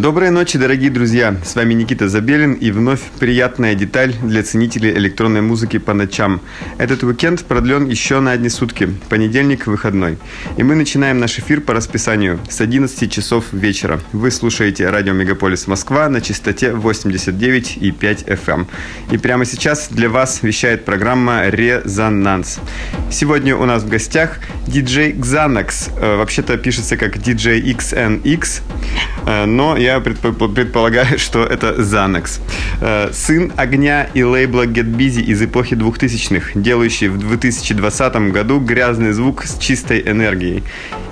Доброй ночи, дорогие друзья! С вами Никита Забелин и вновь приятная деталь для ценителей электронной музыки по ночам. Этот уикенд продлен еще на одни сутки, понедельник выходной. И мы начинаем наш эфир по расписанию с 11 часов вечера. Вы слушаете радио Мегаполис Москва на частоте 89,5 FM. Эм. И прямо сейчас для вас вещает программа «Резонанс». Сегодня у нас в гостях диджей Xanax. Э, вообще-то пишется как диджей XNX, э, но я предполагаю, что это Xanax. Э, сын огня и лейбла Get Busy из эпохи 2000-х, делающий в 2020 году грязный звук с чистой энергией.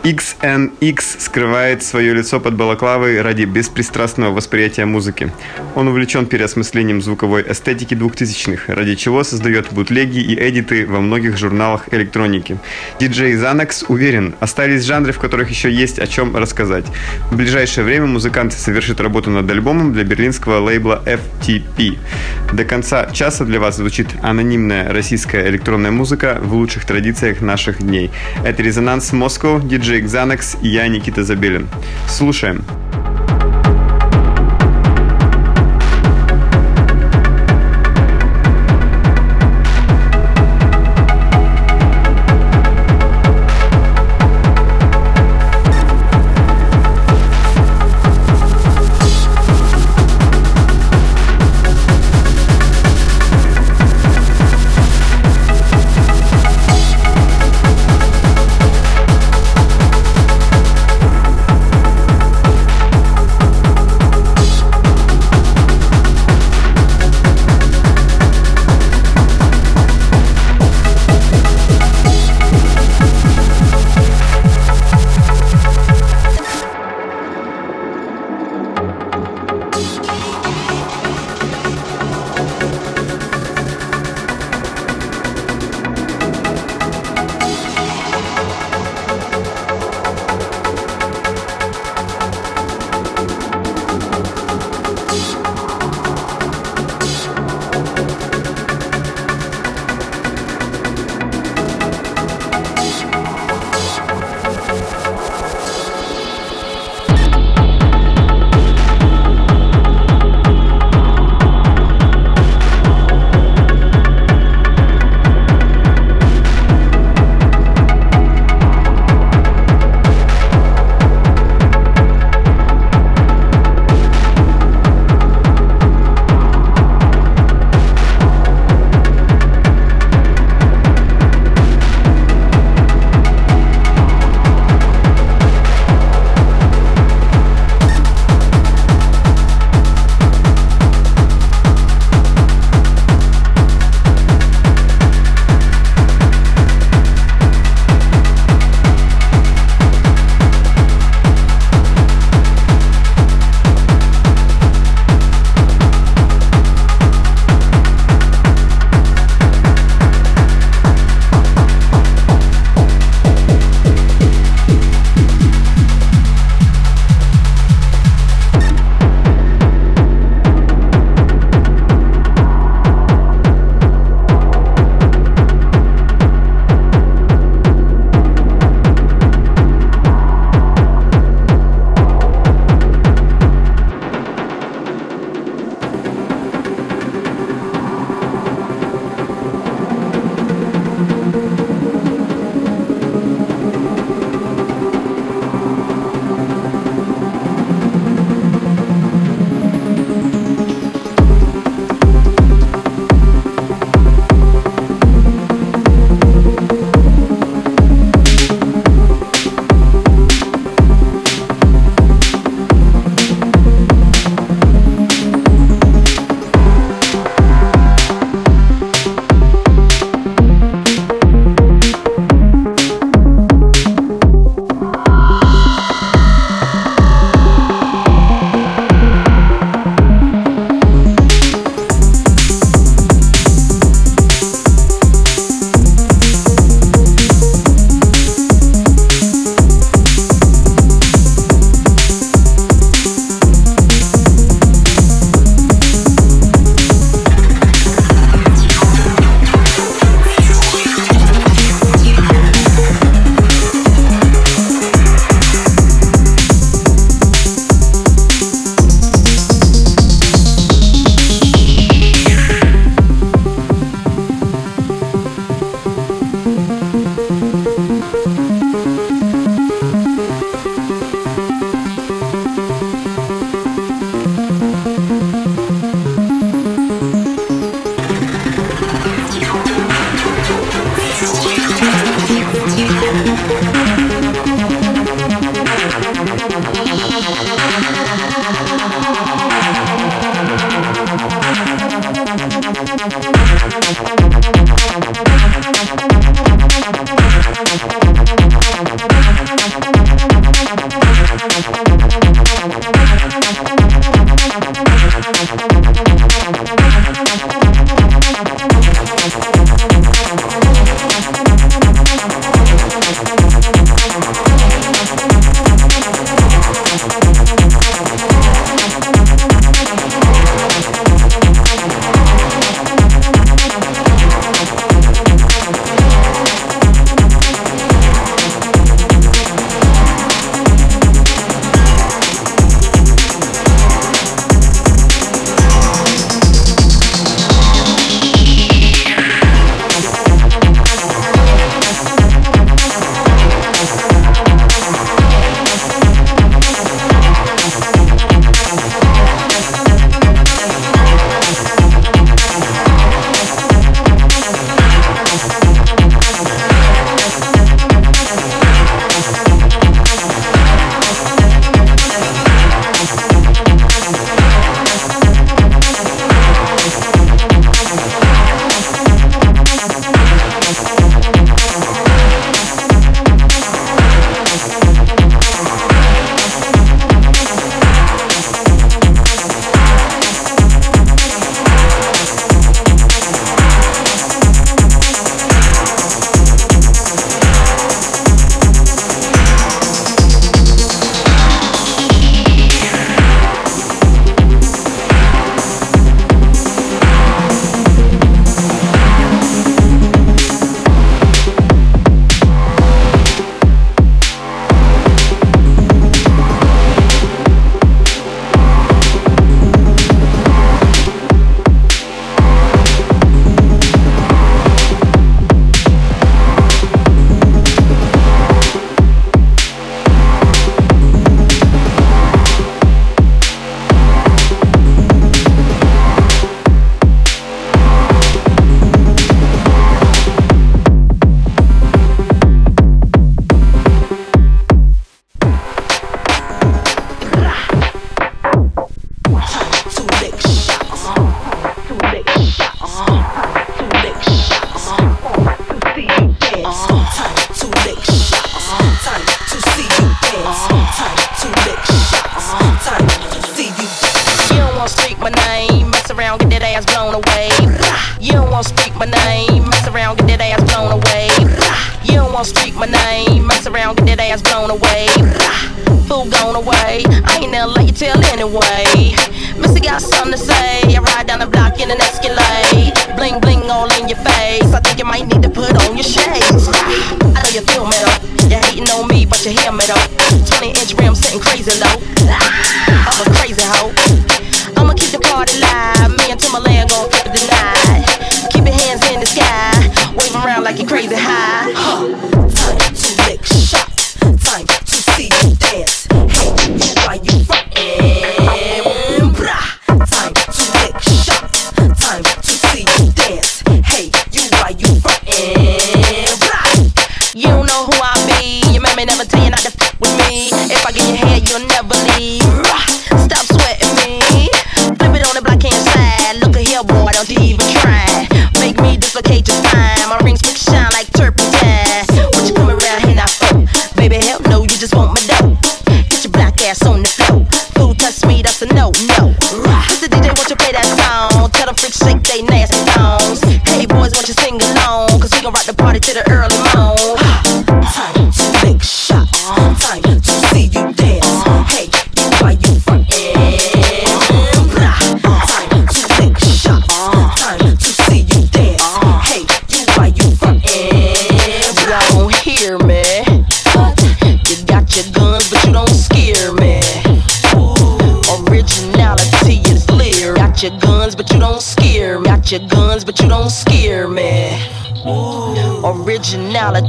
XNX скрывает свое лицо под балаклавой ради беспристрастного восприятия музыки. Он увлечен переосмыслением звуковой эстетики 2000-х, ради чего создает бутлеги и эдиты во многих журналах электроники. Диджей Xanax уверен, остались жанры, в которых еще есть о чем рассказать. В ближайшее время музыкант совершит работу над альбомом для берлинского лейбла FTP. До конца часа для вас звучит анонимная российская электронная музыка в лучших традициях наших дней. Это «Резонанс Москва», диджей Xanax и я, Никита Забелин. Слушаем. 89.5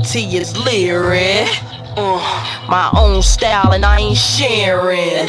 T is lyric. Uh, my own style and I ain't sharing.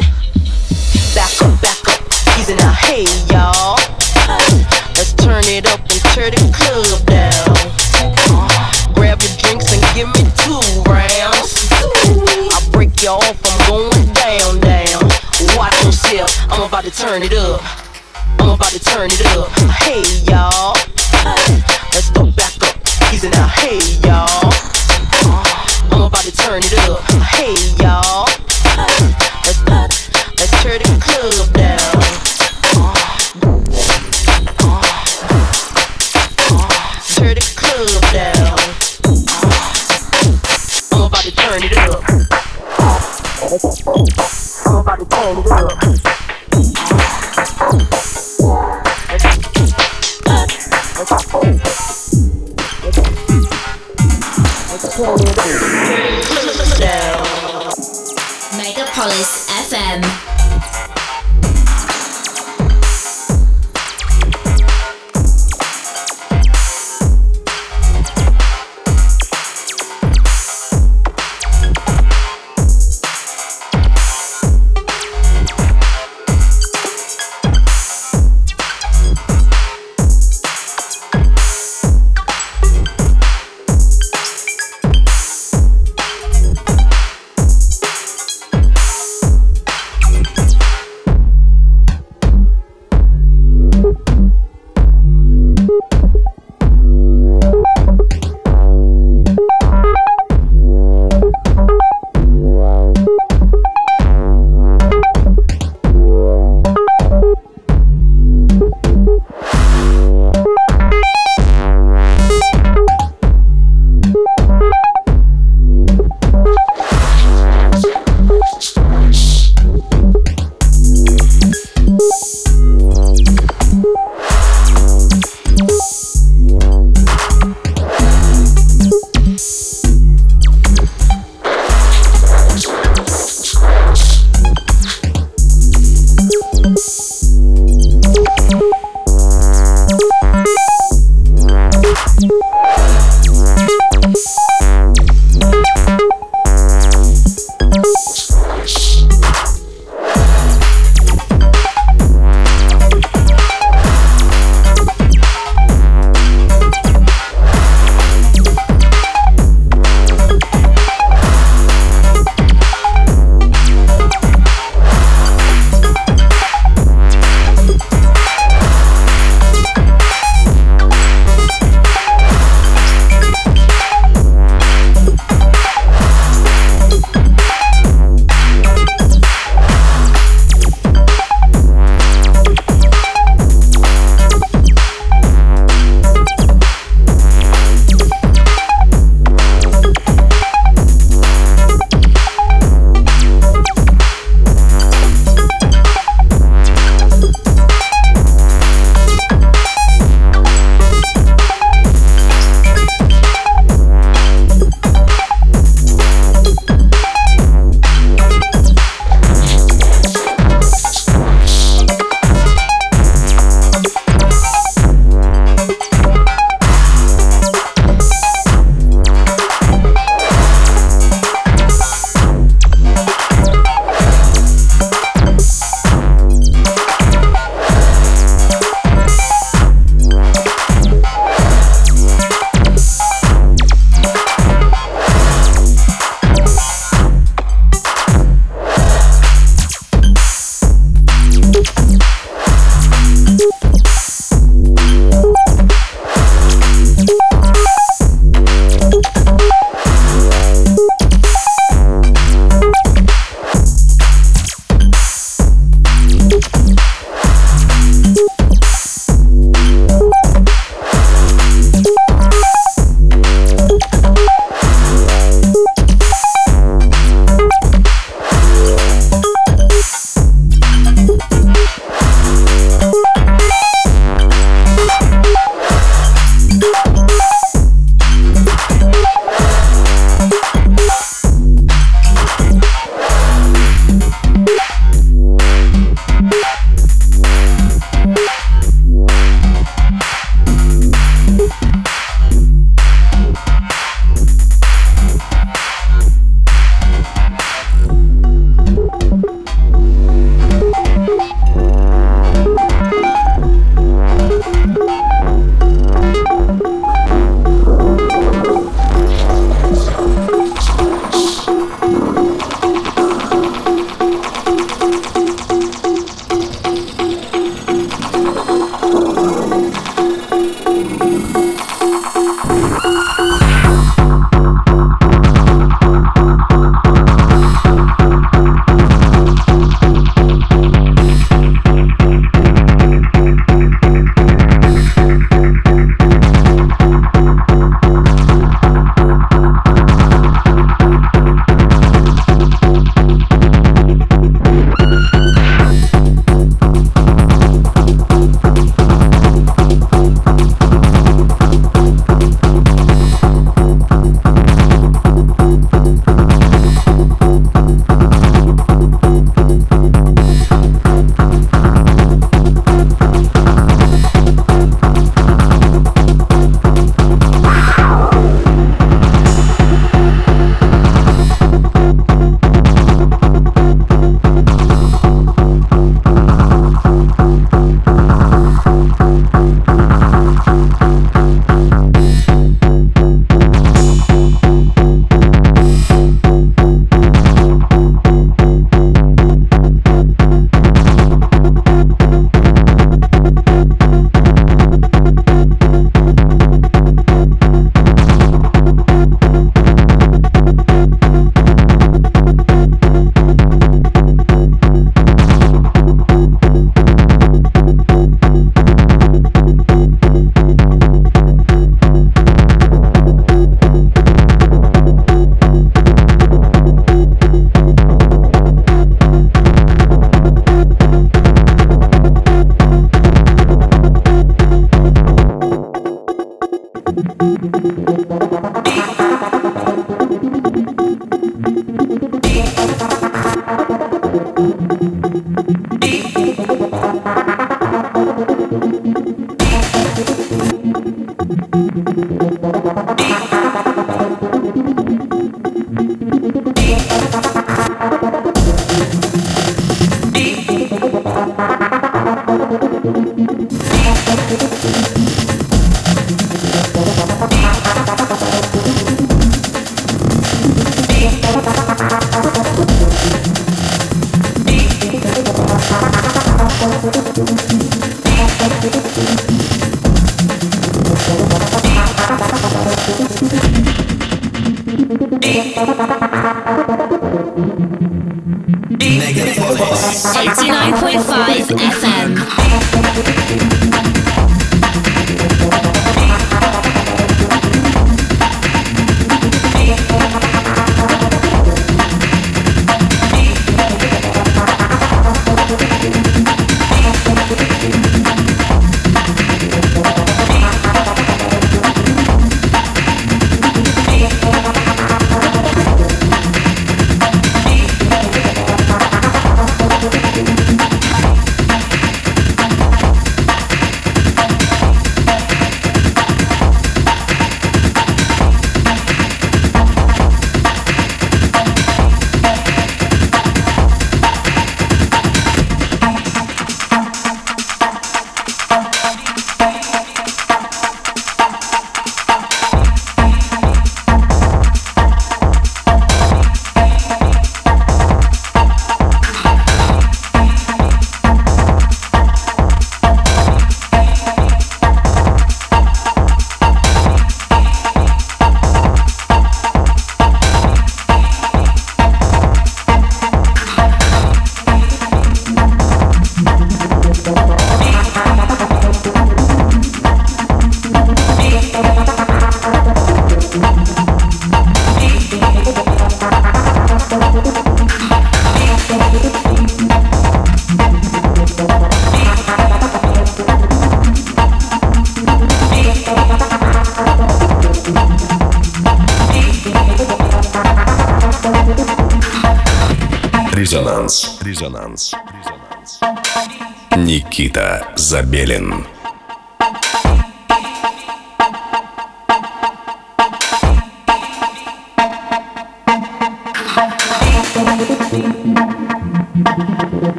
Забелин.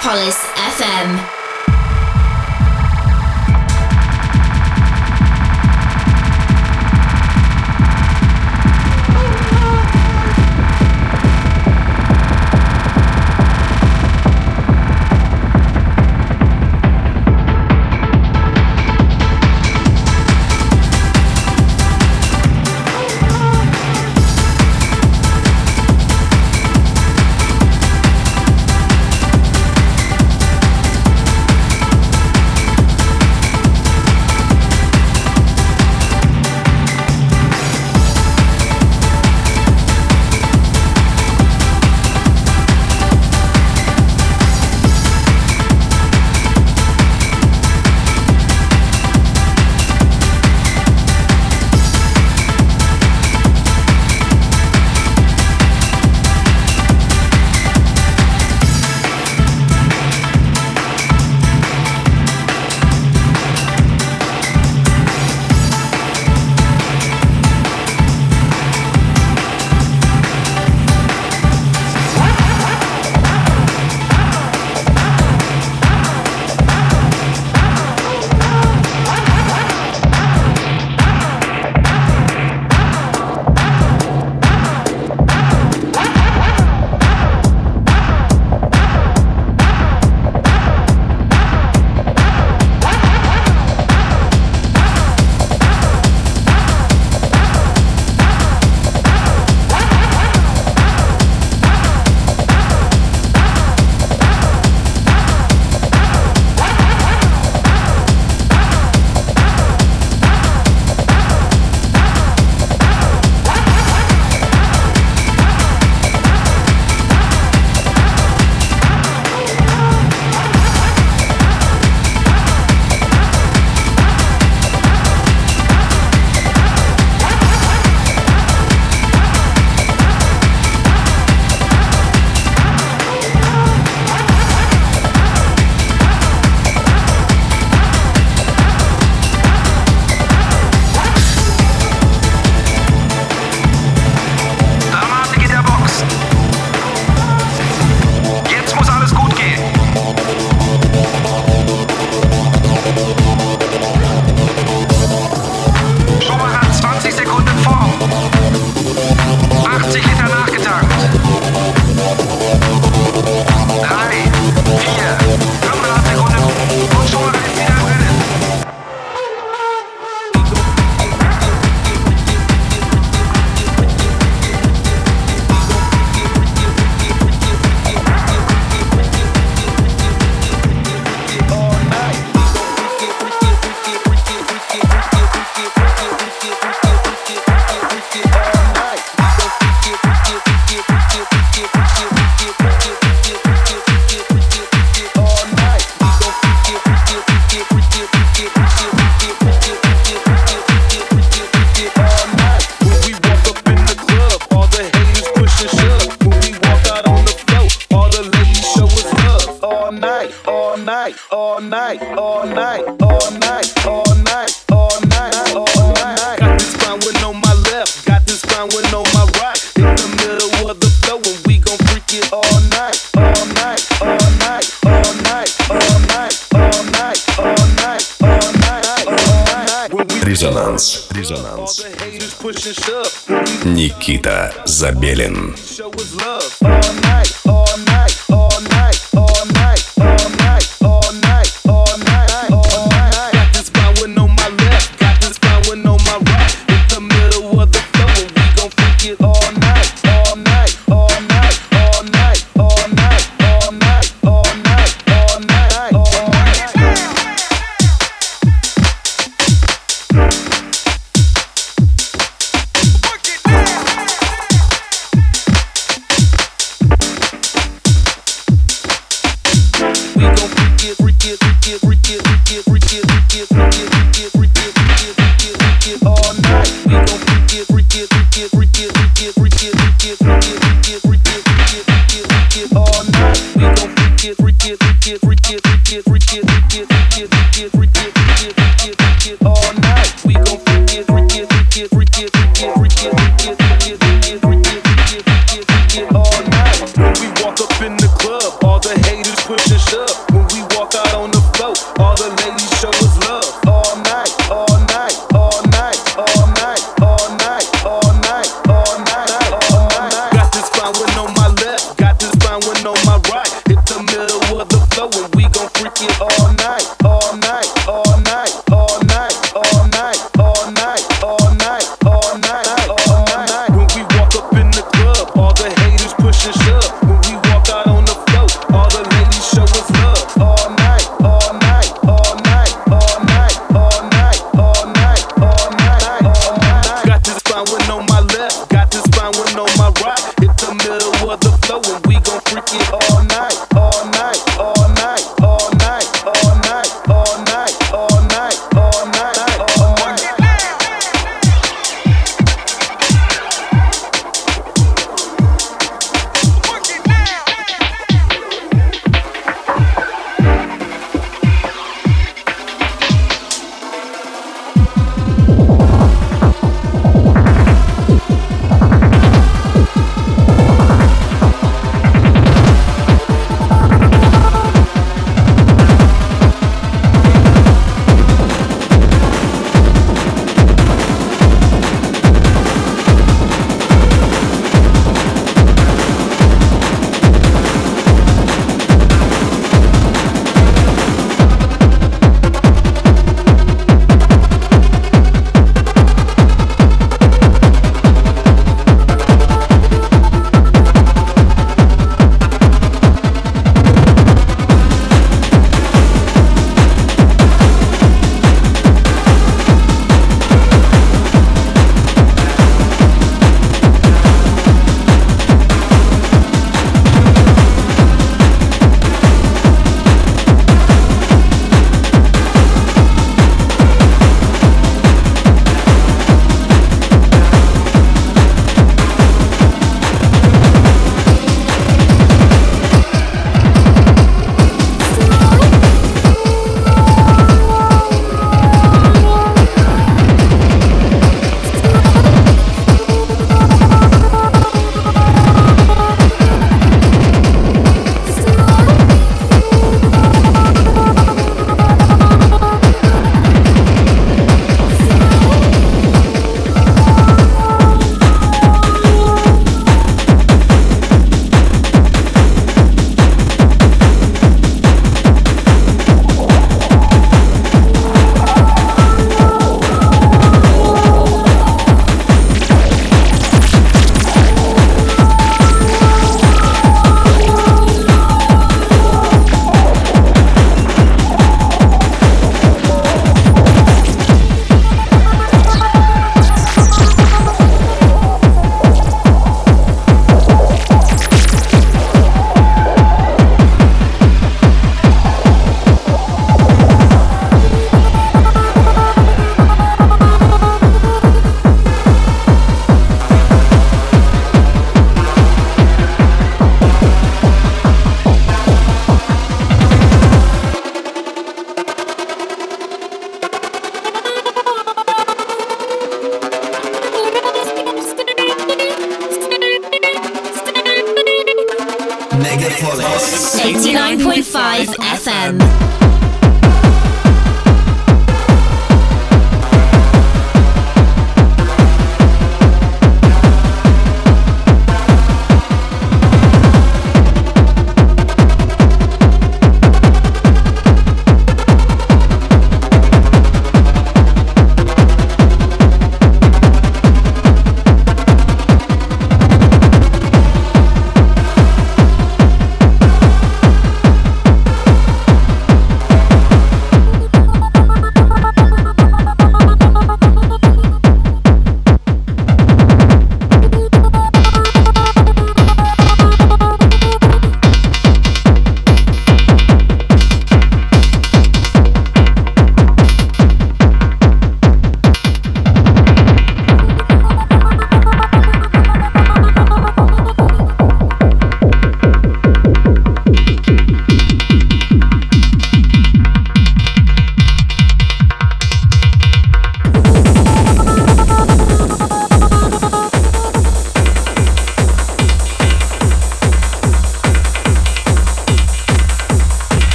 Metropolis FM. Никита Забелин.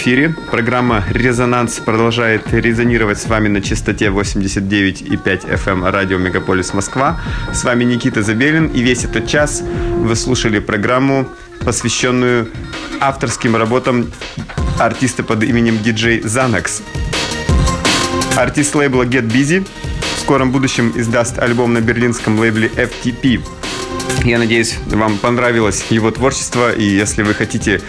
Эфире. Программа «Резонанс» продолжает резонировать с вами на частоте 89,5 FM эм радио «Мегаполис Москва». С вами Никита Забелин, и весь этот час вы слушали программу, посвященную авторским работам артиста под именем диджей Xanax. Артист лейбла Get Busy в скором будущем издаст альбом на берлинском лейбле FTP – я надеюсь, вам понравилось его творчество, и если вы хотите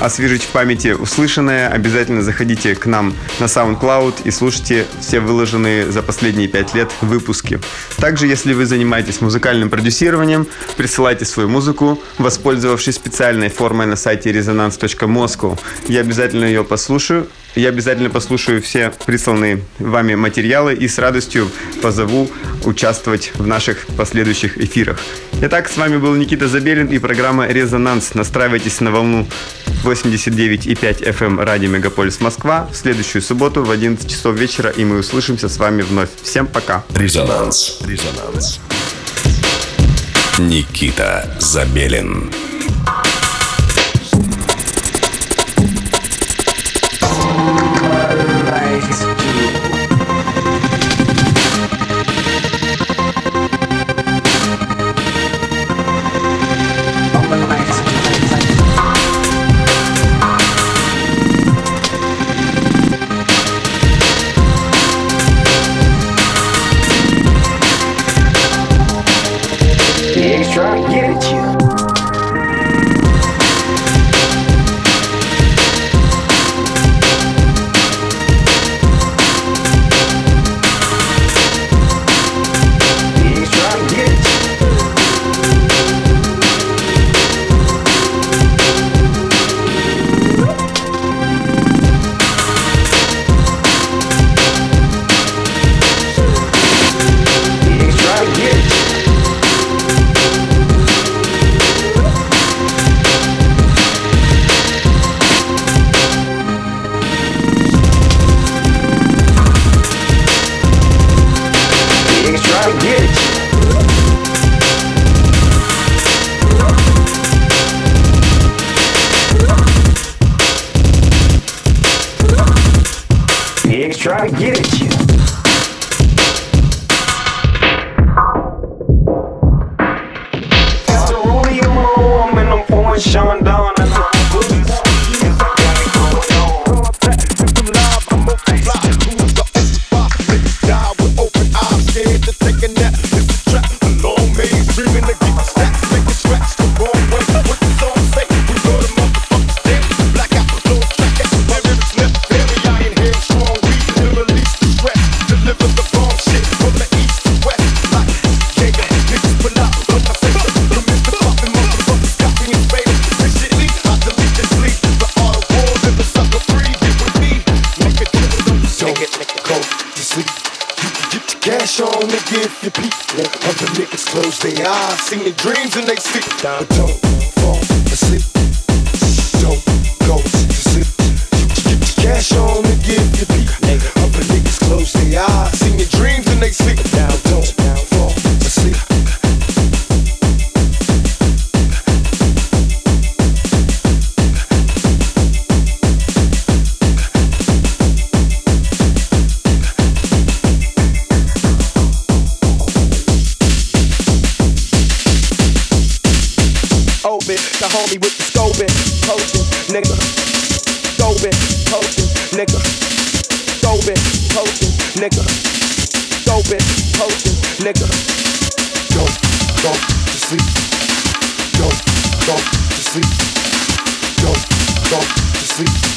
освежить в памяти услышанное, обязательно заходите к нам на SoundCloud и слушайте все выложенные за последние пять лет выпуски. Также, если вы занимаетесь музыкальным продюсированием, присылайте свою музыку, воспользовавшись специальной формой на сайте resonance.moscow. Я обязательно ее послушаю я обязательно послушаю все присланные вами материалы и с радостью позову участвовать в наших последующих эфирах. Итак, с вами был Никита Забелин и программа «Резонанс». Настраивайтесь на волну 89,5 FM радио Мегаполис Москва в следующую субботу в 11 часов вечера, и мы услышимся с вами вновь. Всем пока. Резонанс. Резонанс. Никита Забелин. get it. Don't go to sleep. Don't go to sleep.